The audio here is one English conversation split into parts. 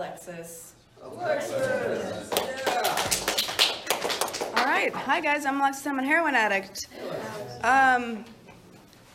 Alexis. Alexis! All right. Hi, guys. I'm Alexis. I'm a heroin addict. Um,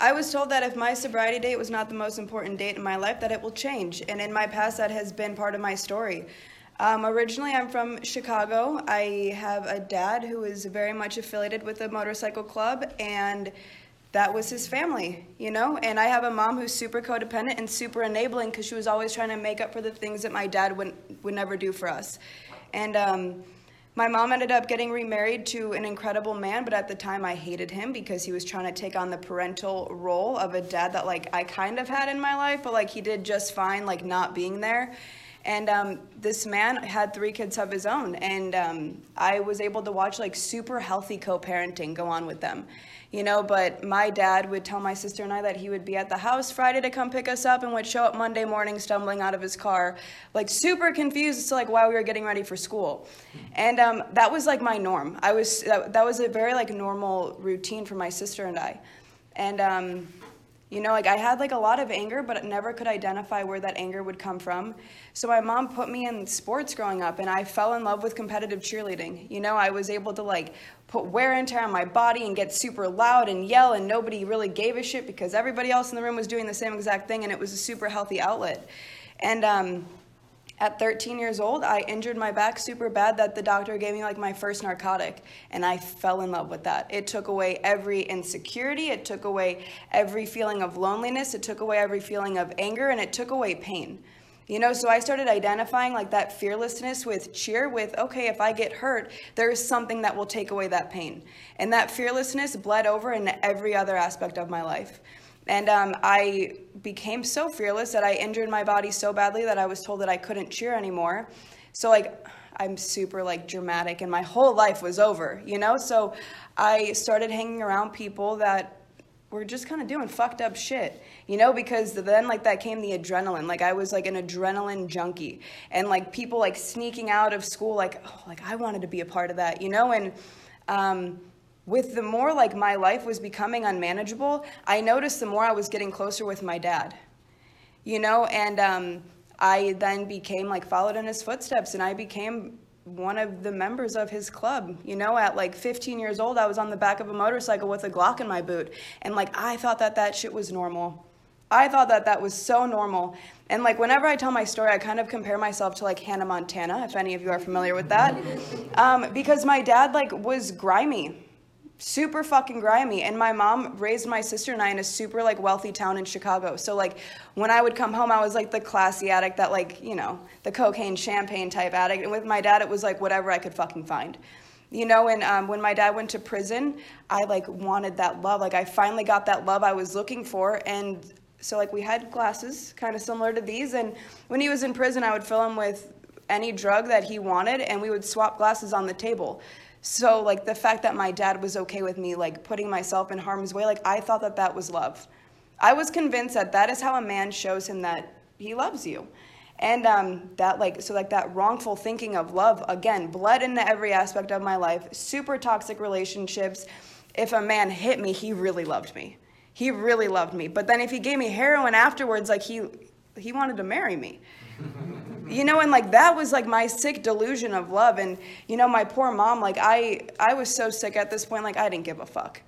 I was told that if my sobriety date was not the most important date in my life, that it will change. And in my past, that has been part of my story. Um, originally, I'm from Chicago. I have a dad who is very much affiliated with the motorcycle club, and that was his family, you know? And I have a mom who's super codependent and super enabling because she was always trying to make up for the things that my dad would, would never do for us. And um, my mom ended up getting remarried to an incredible man, but at the time I hated him because he was trying to take on the parental role of a dad that, like, I kind of had in my life, but, like, he did just fine, like, not being there. And um, this man had three kids of his own, and um, I was able to watch like super healthy co-parenting go on with them, you know. But my dad would tell my sister and I that he would be at the house Friday to come pick us up, and would show up Monday morning stumbling out of his car, like super confused as to like why we were getting ready for school, and um, that was like my norm. I was that, that was a very like normal routine for my sister and I, and. You know, like I had like a lot of anger, but never could identify where that anger would come from. So my mom put me in sports growing up, and I fell in love with competitive cheerleading. You know, I was able to like put wear and tear on my body and get super loud and yell, and nobody really gave a shit because everybody else in the room was doing the same exact thing, and it was a super healthy outlet. And um, at 13 years old, I injured my back super bad that the doctor gave me like my first narcotic, and I fell in love with that. It took away every insecurity, it took away every feeling of loneliness, it took away every feeling of anger, and it took away pain. You know, so I started identifying like that fearlessness with cheer with, okay, if I get hurt, there is something that will take away that pain. And that fearlessness bled over in every other aspect of my life. And um, I became so fearless that I injured my body so badly that I was told that I couldn't cheer anymore. So, like, I'm super like dramatic, and my whole life was over, you know? So, I started hanging around people that were just kind of doing fucked up shit, you know, because then like that came the adrenaline. Like I was like an adrenaline junkie, and like people like sneaking out of school, like oh, like I wanted to be a part of that, you know, and um, with the more like my life was becoming unmanageable, I noticed the more I was getting closer with my dad, you know, and um, I then became like followed in his footsteps, and I became one of the members of his club. You know, at like 15 years old, I was on the back of a motorcycle with a Glock in my boot, and like I thought that that shit was normal. I thought that that was so normal. And like whenever I tell my story, I kind of compare myself to like Hannah Montana, if any of you are familiar with that, um, because my dad like was grimy super fucking grimy. And my mom raised my sister and i in a super like wealthy town in chicago. So like when i would come home i was like the classy addict that like you know the cocaine champagne type addict. And with my dad it was like whatever i could fucking find. You know and um, when my dad went to prison i like wanted that love. Like i finally got that love i was looking for. And so like we had glasses kind of similar to these. And when he was in prison i would fill him with any drug that he wanted and we would swap glasses on the table so like the fact that my dad was okay with me like putting myself in harm's way, like I thought that that was love. I was convinced that that is how a man shows him that he loves you. And um, that like so like that wrongful thinking of love again bled into every aspect of my life. Super toxic relationships. If a man hit me, he really loved me. He really loved me. But then if he gave me heroin afterwards, like he he wanted to marry me you know and like that was like my sick delusion of love and you know my poor mom like i i was so sick at this point like i didn't give a fuck.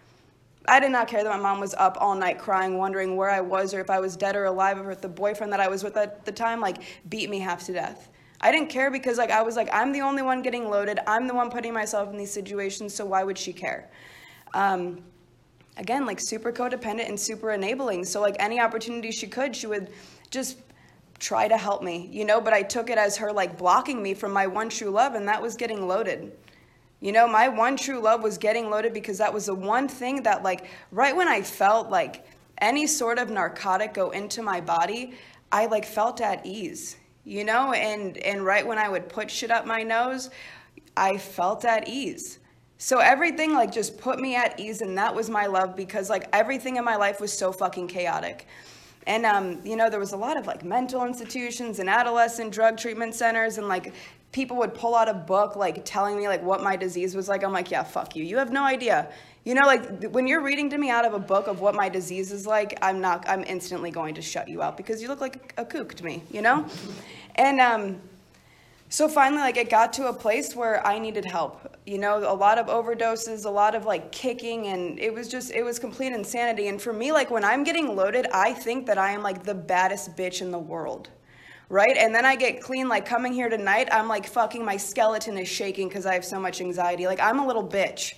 I did not care that my mom was up all night crying wondering where i was or if i was dead or alive or if the boyfriend that i was with at the time like beat me half to death. I didn't care because like i was like i'm the only one getting loaded. I'm the one putting myself in these situations so why would she care? Um, again like super codependent and super enabling. So like any opportunity she could she would just try to help me, you know, but I took it as her like blocking me from my one true love, and that was getting loaded. You know, my one true love was getting loaded because that was the one thing that, like, right when I felt like any sort of narcotic go into my body, I like felt at ease, you know, and and right when I would put shit up my nose, I felt at ease. So everything like just put me at ease, and that was my love because like everything in my life was so fucking chaotic. And, um, you know, there was a lot of like mental institutions and adolescent drug treatment centers and like people would pull out a book like telling me like what my disease was like. I'm like, yeah, fuck you. You have no idea. You know, like when you're reading to me out of a book of what my disease is like, I'm not, I'm instantly going to shut you out because you look like a kook to me, you know? And, um, so finally like it got to a place where i needed help you know a lot of overdoses a lot of like kicking and it was just it was complete insanity. And for me like when i'm getting loaded i think that i am like the baddest bitch in the world right? And then i get clean like coming here tonight i'm like fucking my skeleton is shaking because i have so much anxiety. Like i'm a little bitch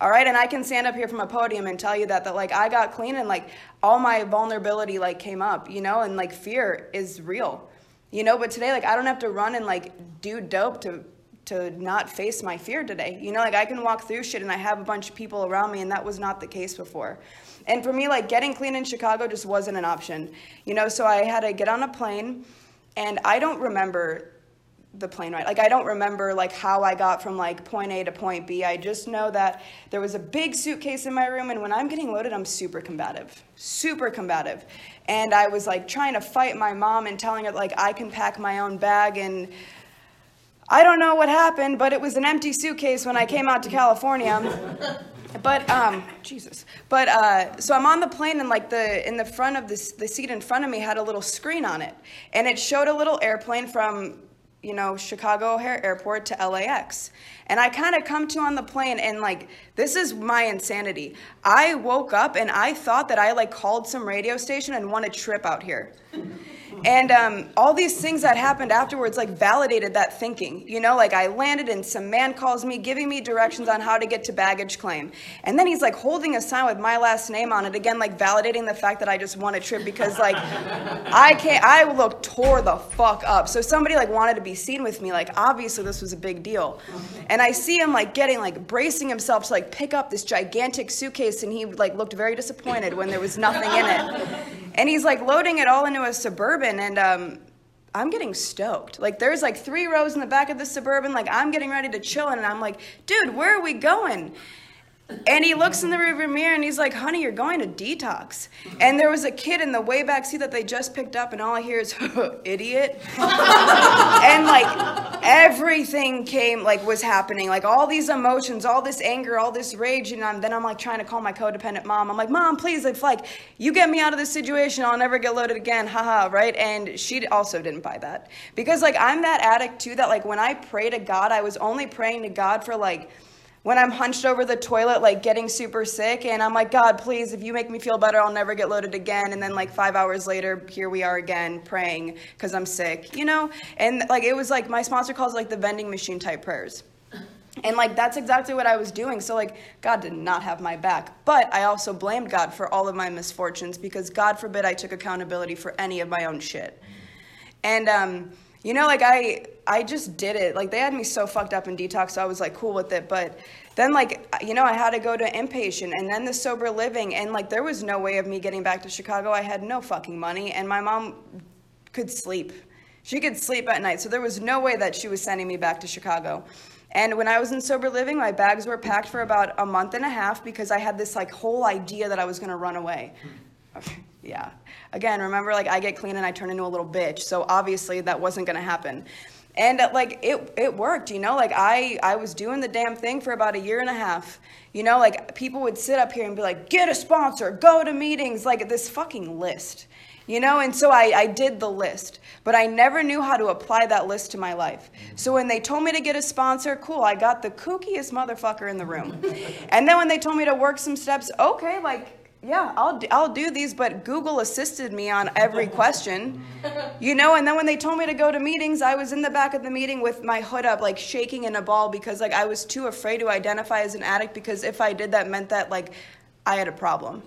all right? And i can stand up here from a podium and tell you that that like i got clean and like all my vulnerability like came up you know? And like fear is real you know but today like i don't have to run and like do dope to to not face my fear today. You know like i can walk through shit and i have a bunch of people around me and that was not the case before. And for me like getting clean in chicago just wasn't an option. You know so i had to get on a plane and i don't remember the plane ride. Like i don't remember like how i got from like point a to point b. I just know that there was a big suitcase in my room and when i'm getting loaded i'm super combative. Super combative. And i was like trying to fight my mom and telling her like i can pack my own bag and i don't know what happened but it was an empty suitcase when i came out to california. But um jesus. But uh so i'm on the plane and like the in the front of this the seat in front of me had a little screen on it. And it showed a little airplane from you know, Chicago O'Hare Airport to LAX. And I kind of come to on the plane and like this is my insanity. I woke up and I thought that I like called some radio station and won a trip out here. And um, all these things that happened afterwards like validated that thinking. You know, like I landed and some man calls me giving me directions on how to get to baggage claim. And then he's like holding a sign with my last name on it again, like validating the fact that I just won a trip because like I can't I look tore the fuck up. So somebody like wanted to be seen with me. Like obviously this was a big deal. And I see him like getting like bracing himself to like pick up this gigantic suitcase and he like looked very disappointed when there was nothing in it. And he's like loading it all into a suburban and um, I'm getting stoked. Like there's like three rows in the back of the suburban. Like I'm getting ready to chill, and I'm like, dude, where are we going? And he looks in the rearview mirror and he's like, honey, you're going to detox. And there was a kid in the way back seat that they just picked up, and all I hear is, idiot. and like everything came, like was happening, like all these emotions, all this anger, all this rage. And I'm, then I'm like trying to call my codependent mom. I'm like, mom, please, if like you get me out of this situation, I'll never get loaded again, haha, right? And she also didn't buy that. Because like I'm that addict too that like when I pray to God, I was only praying to God for like, when I'm hunched over the toilet, like getting super sick, and I'm like, God, please, if you make me feel better, I'll never get loaded again. And then, like, five hours later, here we are again praying because I'm sick, you know? And, like, it was like my sponsor calls like the vending machine type prayers. And, like, that's exactly what I was doing. So, like, God did not have my back. But I also blamed God for all of my misfortunes because, God forbid, I took accountability for any of my own shit. And, um, you know, like I I just did it. Like they had me so fucked up in detox, so I was like cool with it. But then like you know, I had to go to inpatient and then the sober living and like there was no way of me getting back to Chicago. I had no fucking money and my mom could sleep. She could sleep at night. So there was no way that she was sending me back to Chicago. And when I was in sober living, my bags were packed for about a month and a half because I had this like whole idea that I was going to run away. Hmm. Okay, yeah. Again, remember, like I get clean and I turn into a little bitch. So obviously that wasn't gonna happen. And uh, like it, it worked, you know. Like I, I was doing the damn thing for about a year and a half. You know, like people would sit up here and be like, "Get a sponsor, go to meetings," like this fucking list. You know, and so I, I did the list, but I never knew how to apply that list to my life. So when they told me to get a sponsor, cool, I got the kookiest motherfucker in the room. and then when they told me to work some steps, okay, like yeah, I'll do, I'll do these, but Google assisted me on every question, you know. And then when they told me to go to meetings, I was in the back of the meeting with my hood up, like shaking in a ball, because like I was too afraid to identify as an addict, because if I did that, meant that like I had a problem,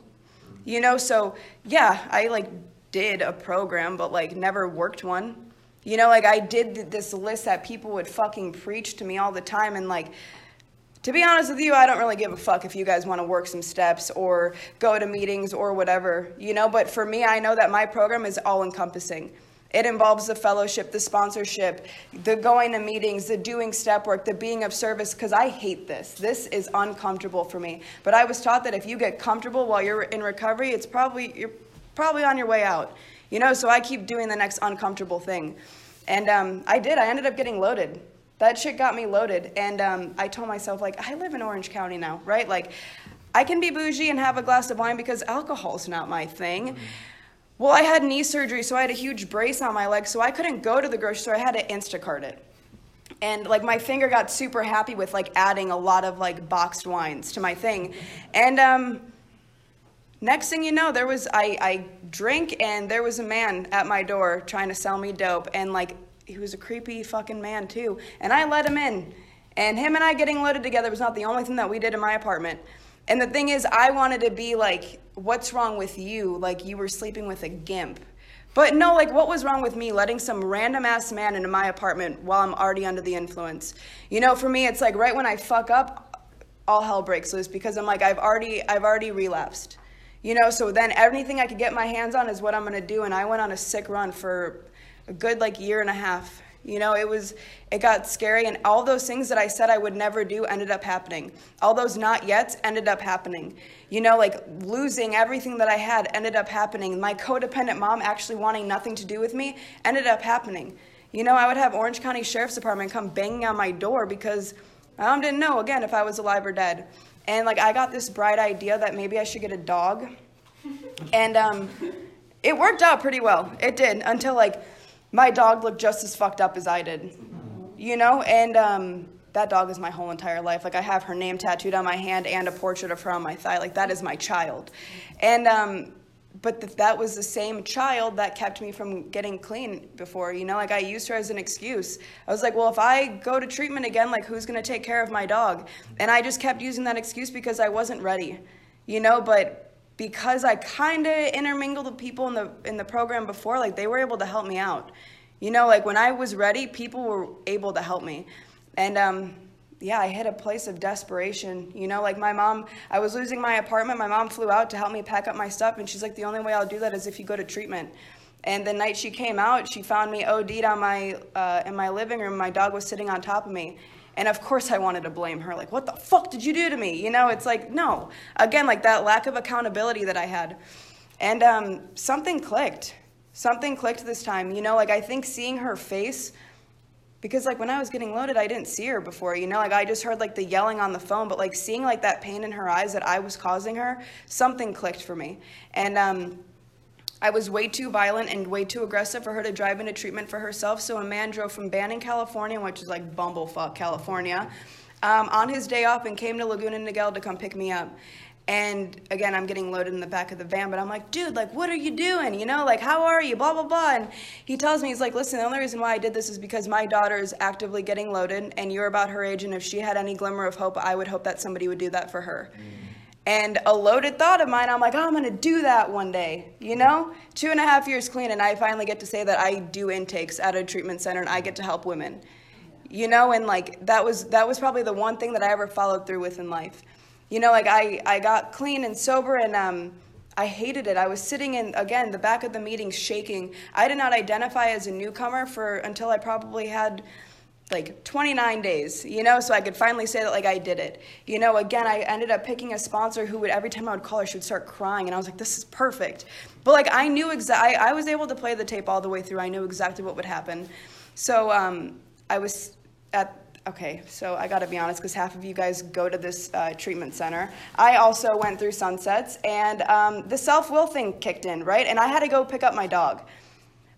you know. So yeah, I like did a program, but like never worked one, you know. Like I did this list that people would fucking preach to me all the time, and like to be honest with you, I don't really give a fuck if you guys want to work some steps or go to meetings or whatever, you know, but for me, I know that my program is all encompassing. It involves the fellowship, the sponsorship, the going to meetings, the doing step work, the being of service, because I hate this. This is uncomfortable for me. But I was taught that if you get comfortable while you're in recovery, it's probably, you're probably on your way out. You know, so I keep doing the next uncomfortable thing. And um, I did. I ended up getting loaded that shit got me loaded. And um, I told myself, like, I live in Orange County now, right? Like, I can be bougie and have a glass of wine because alcohol's not my thing. Mm-hmm. Well, I had knee surgery, so I had a huge brace on my leg, so I couldn't go to the grocery store. I had to Instacart it. and like my finger got super happy with like adding a lot of like boxed wines to my thing and um next thing you know there was i i drink and there was a man at my door trying to sell me dope and like he was a creepy fucking man too and i let him in and him and i getting loaded together was not the only thing that we did in my apartment and the thing is i wanted to be like what's wrong with you like you were sleeping with a gimp but no, like, what was wrong with me letting some random ass man into my apartment while I'm already under the influence? You know, for me, it's like right when I fuck up, all hell breaks loose because I'm like, I've already, I've already relapsed. You know, so then anything I could get my hands on is what I'm gonna do. And I went on a sick run for a good like year and a half. You know, it was, it got scary, and all those things that I said I would never do ended up happening. All those not yet ended up happening. You know, like losing everything that I had ended up happening. My codependent mom actually wanting nothing to do with me ended up happening. You know, I would have Orange County Sheriff's Department come banging on my door because my mom didn't know, again, if I was alive or dead. And like, I got this bright idea that maybe I should get a dog. And um, it worked out pretty well. It did until like, my dog looked just as fucked up as I did, you know? And um, that dog is my whole entire life. Like, I have her name tattooed on my hand and a portrait of her on my thigh. Like, that is my child. And, um, but th- that was the same child that kept me from getting clean before, you know? Like, I used her as an excuse. I was like, well, if I go to treatment again, like, who's gonna take care of my dog? And I just kept using that excuse because I wasn't ready, you know? But because I kind of intermingled with people in the in the program before, like they were able to help me out. You know, like when I was ready, people were able to help me, and um, yeah, I hit a place of desperation. You know, like my mom, I was losing my apartment. My mom flew out to help me pack up my stuff, and she's like, the only way I'll do that is if you go to treatment. And the night she came out, she found me OD'd on my uh, in my living room. My dog was sitting on top of me, and of course, I wanted to blame her. Like, what the fuck did you do to me? You know, it's like, no. Again, like that lack of accountability that I had. And um, something clicked. Something clicked this time. You know, like I think seeing her face, because like when I was getting loaded, I didn't see her before. You know, like I just heard like the yelling on the phone, but like seeing like that pain in her eyes that I was causing her, something clicked for me. And, um, I was way too violent and way too aggressive for her to drive into treatment for herself. So a man drove from Banning, California, which is like bumblefuck, California, um, on his day off and came to Laguna Niguel to come pick me up. And again, I'm getting loaded in the back of the van, but I'm like, dude, like, what are you doing? You know, like, how are you? Blah, blah, blah. And he tells me, he's like, listen, the only reason why I did this is because my daughter is actively getting loaded and you're about her age. And if she had any glimmer of hope, I would hope that somebody would do that for her. Mm. And a loaded thought of mine, I'm like, oh, I'm gonna do that one day, you know? Two and a half years clean, and I finally get to say that I do intakes at a treatment center and I get to help women. You know, and like that was that was probably the one thing that I ever followed through with in life. You know, like I, I got clean and sober and um I hated it. I was sitting in again the back of the meeting shaking. I did not identify as a newcomer for until I probably had like 29 days, you know, so I could finally say that like I did it. You know, again, I ended up picking a sponsor who would every time I would call her, she would start crying, and I was like, this is perfect. But like I knew exactly, I was able to play the tape all the way through. I knew exactly what would happen. So um, I was at. Okay, so I gotta be honest because half of you guys go to this uh, treatment center. I also went through sunsets, and um, the self will thing kicked in, right? And I had to go pick up my dog.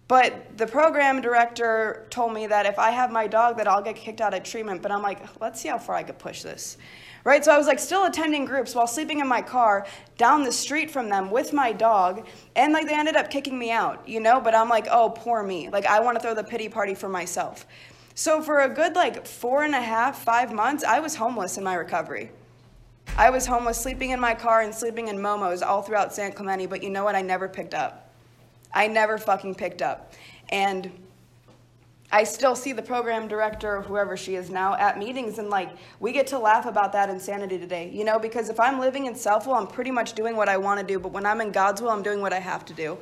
But the program director told me that if I have my dog, that I'll get kicked out of treatment. But I'm like, let's see how far I could push this. Right? So I was like still attending groups while sleeping in my car down the street from them with my dog. And like they ended up kicking me out, you know? But I'm like, oh, poor me. Like I want to throw the pity party for myself. So for a good like four and a half, five months, I was homeless in my recovery. I was homeless, sleeping in my car and sleeping in Momos all throughout San Clemente. But you know what? I never picked up. I never fucking picked up. And I still see the program director, or whoever she is now, at meetings, and like we get to laugh about that insanity today, you know, because if I'm living in self will, I'm pretty much doing what I want to do, but when I'm in God's will, I'm doing what I have to do.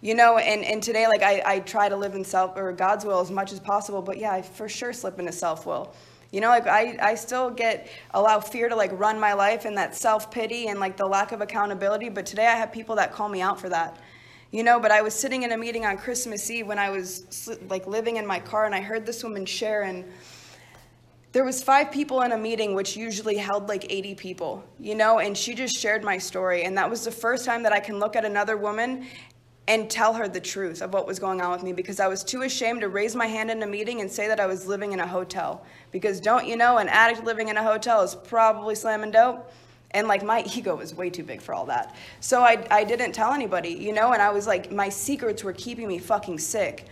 You know, and, and today, like, I, I try to live in self or God's will as much as possible, but yeah, I for sure slip into self will. You know, like, I, I still get, allow fear to, like, run my life and that self pity and, like, the lack of accountability, but today I have people that call me out for that. You know, but I was sitting in a meeting on Christmas Eve when I was like living in my car and I heard this woman share and there was five people in a meeting which usually held like 80 people, you know, and she just shared my story and that was the first time that I can look at another woman and tell her the truth of what was going on with me because I was too ashamed to raise my hand in a meeting and say that I was living in a hotel. Because don't you know, an addict living in a hotel is probably slamming dope? And like my ego was way too big for all that. So I, I didn't tell anybody, you know, and I was like, my secrets were keeping me fucking sick.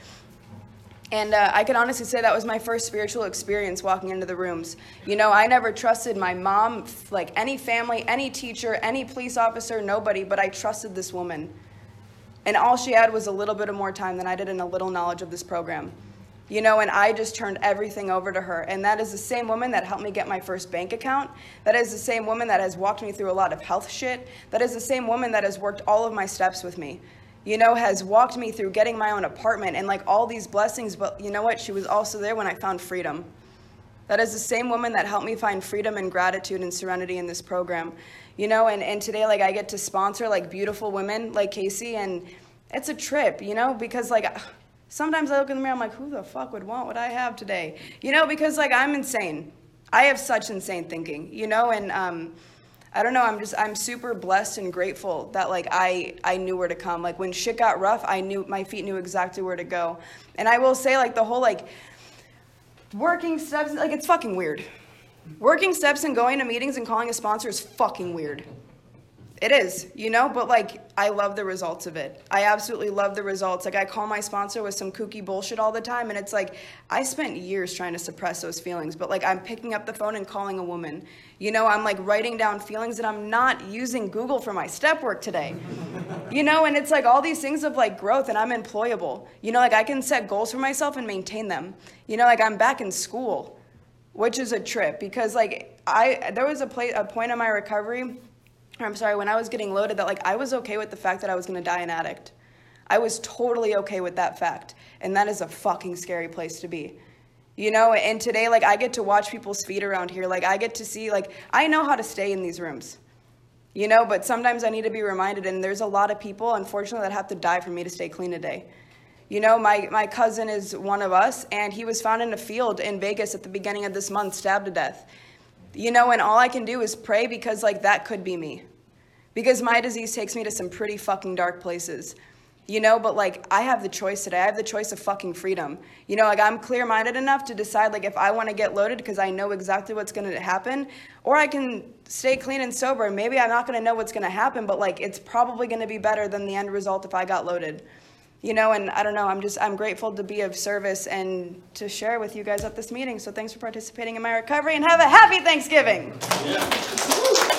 And uh, I can honestly say that was my first spiritual experience walking into the rooms. You know, I never trusted my mom, like any family, any teacher, any police officer, nobody, but I trusted this woman. And all she had was a little bit of more time than I did and a little knowledge of this program. You know, and I just turned everything over to her. And that is the same woman that helped me get my first bank account. That is the same woman that has walked me through a lot of health shit. That is the same woman that has worked all of my steps with me you know, has walked me through getting my own apartment and like all these blessings. But you know what? She was also there when I found freedom. That is the same woman that helped me find freedom and gratitude and serenity in this program. You know, and, and today, like, I get to sponsor like beautiful women like Casey, and it's a trip, you know, because like sometimes I look in the mirror, I'm like, who the fuck would want what I have today? You know, because like I'm insane. I have such insane thinking, you know, and, um, I don't know. I'm just I'm super blessed and grateful that like I I knew where to come. Like when shit got rough, I knew my feet knew exactly where to go. And I will say like the whole like working steps like it's fucking weird. Working steps and going to meetings and calling a sponsor is fucking weird. It is, you know, but like I love the results of it. I absolutely love the results. Like I call my sponsor with some kooky bullshit all the time and it's like I spent years trying to suppress those feelings, but like I'm picking up the phone and calling a woman. You know, I'm like writing down feelings and I'm not using Google for my step work today. you know, and it's like all these things of like growth and I'm employable. You know, like I can set goals for myself and maintain them. You know, like I'm back in school, which is a trip because like I there was a, play, a point in my recovery I'm sorry, when I was getting loaded, that like I was okay with the fact that I was gonna die an addict. I was totally okay with that fact. And that is a fucking scary place to be. You know, and today, like, I get to watch people's feet around here. Like, I get to see, like, I know how to stay in these rooms. You know, but sometimes I need to be reminded, and there's a lot of people, unfortunately, that have to die for me to stay clean today. You know, my, my cousin is one of us, and he was found in a field in Vegas at the beginning of this month, stabbed to death. You know, and all I can do is pray because, like, that could be me. Because my disease takes me to some pretty fucking dark places. You know, but like, I have the choice today. I have the choice of fucking freedom. You know, like, I'm clear minded enough to decide, like, if I want to get loaded because I know exactly what's going to happen, or I can stay clean and sober. Maybe I'm not going to know what's going to happen, but like, it's probably going to be better than the end result if I got loaded you know, and I don't know, I'm just, I'm grateful to be of service and to share with you guys at this meeting. So thanks for participating in my recovery and have a happy Thanksgiving. Yeah.